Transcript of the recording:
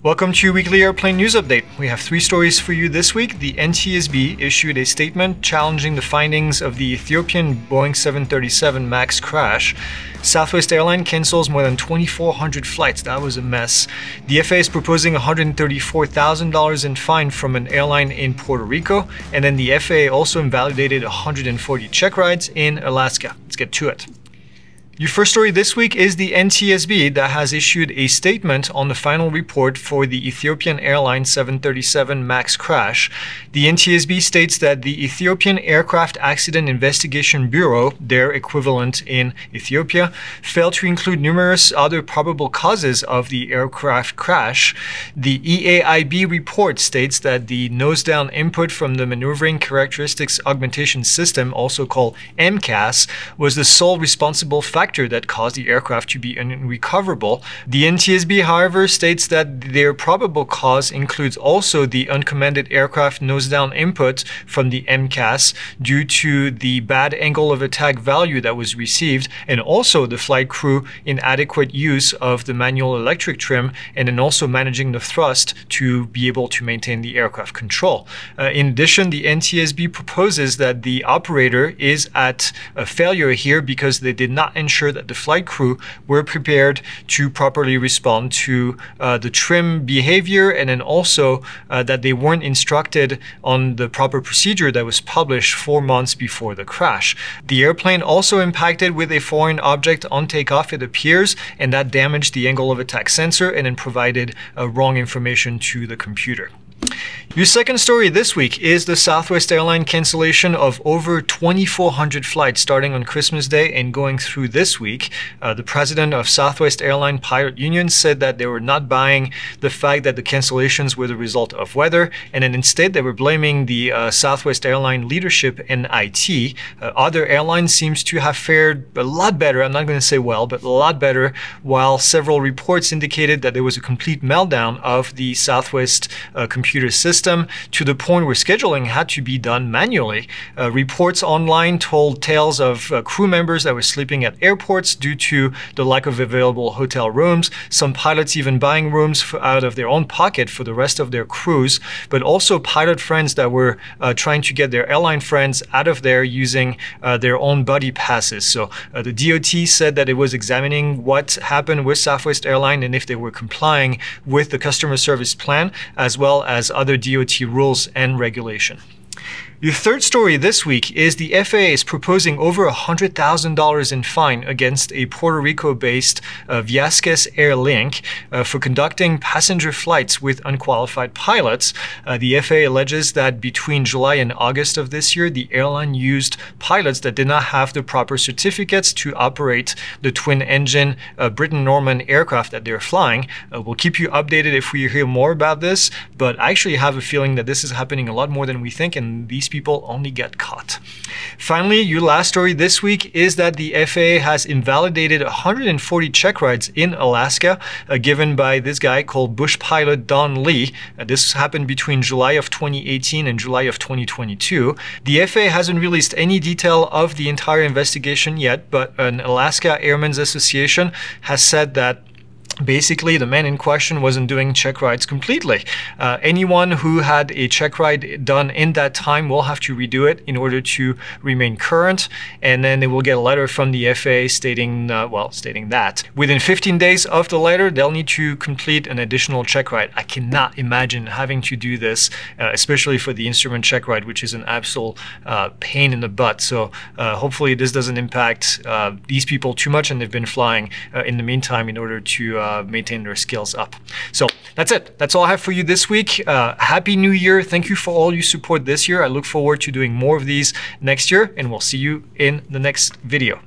Welcome to your weekly airplane news update. We have three stories for you this week. The NTSB issued a statement challenging the findings of the Ethiopian Boeing 737 MAX crash. Southwest Airline cancels more than 2,400 flights. That was a mess. The FAA is proposing $134,000 in fine from an airline in Puerto Rico, and then the FAA also invalidated 140 check rides in Alaska. Let's get to it. Your first story this week is the NTSB that has issued a statement on the final report for the Ethiopian Airlines 737 MAX crash. The NTSB states that the Ethiopian Aircraft Accident Investigation Bureau, their equivalent in Ethiopia, failed to include numerous other probable causes of the aircraft crash. The EAIB report states that the nose down input from the Maneuvering Characteristics Augmentation System, also called MCAS, was the sole responsible factor factor that caused the aircraft to be unrecoverable. The NTSB, however, states that their probable cause includes also the uncommanded aircraft nose down input from the MCAS due to the bad angle of attack value that was received, and also the flight crew inadequate use of the manual electric trim, and then also managing the thrust to be able to maintain the aircraft control. Uh, in addition, the NTSB proposes that the operator is at a failure here because they did not ensure that the flight crew were prepared to properly respond to uh, the trim behavior and then also uh, that they weren't instructed on the proper procedure that was published four months before the crash. The airplane also impacted with a foreign object on takeoff, it appears, and that damaged the angle of attack sensor and then provided uh, wrong information to the computer. Your second story this week is the Southwest Airline cancellation of over 2,400 flights starting on Christmas Day and going through this week. Uh, the president of Southwest Airline Pilot Union said that they were not buying the fact that the cancellations were the result of weather, and then instead they were blaming the uh, Southwest Airline leadership and IT. Uh, other airlines seems to have fared a lot better. I'm not going to say well, but a lot better. While several reports indicated that there was a complete meltdown of the Southwest uh, computer system to the point where scheduling had to be done manually. Uh, reports online told tales of uh, crew members that were sleeping at airports due to the lack of available hotel rooms, some pilots even buying rooms for, out of their own pocket for the rest of their crews, but also pilot friends that were uh, trying to get their airline friends out of there using uh, their own buddy passes. So uh, the DOT said that it was examining what happened with Southwest Airline and if they were complying with the customer service plan as well as other DOT rules and regulation. Your third story this week is the FAA is proposing over $100,000 in fine against a Puerto Rico based uh, Vieques Airlink uh, for conducting passenger flights with unqualified pilots. Uh, the FAA alleges that between July and August of this year, the airline used pilots that did not have the proper certificates to operate the twin engine uh, Britten Norman aircraft that they're flying. Uh, we'll keep you updated if we hear more about this, but I actually have a feeling that this is happening a lot more than we think, and these these people only get caught. Finally, your last story this week is that the FAA has invalidated 140 check rides in Alaska uh, given by this guy called bush pilot Don Lee. Uh, this happened between July of 2018 and July of 2022. The FAA hasn't released any detail of the entire investigation yet, but an Alaska Airmen's Association has said that basically the man in question wasn't doing check rides completely. Uh, anyone who had a check ride done in that time will have to redo it in order to remain current, and then they will get a letter from the FAA stating, uh, well, stating that within 15 days of the letter, they'll need to complete an additional check ride. I cannot imagine having to do this, uh, especially for the instrument check ride, which is an absolute uh, pain in the butt. So uh, hopefully this doesn't impact uh, these people too much, and they've been flying in the meantime in order to uh, maintain their skills up. So that's it. That's all I have for you this week. Uh, Happy New Year. Thank you for all your support this year. I look forward to doing more of these next year, and we'll see you in the next video.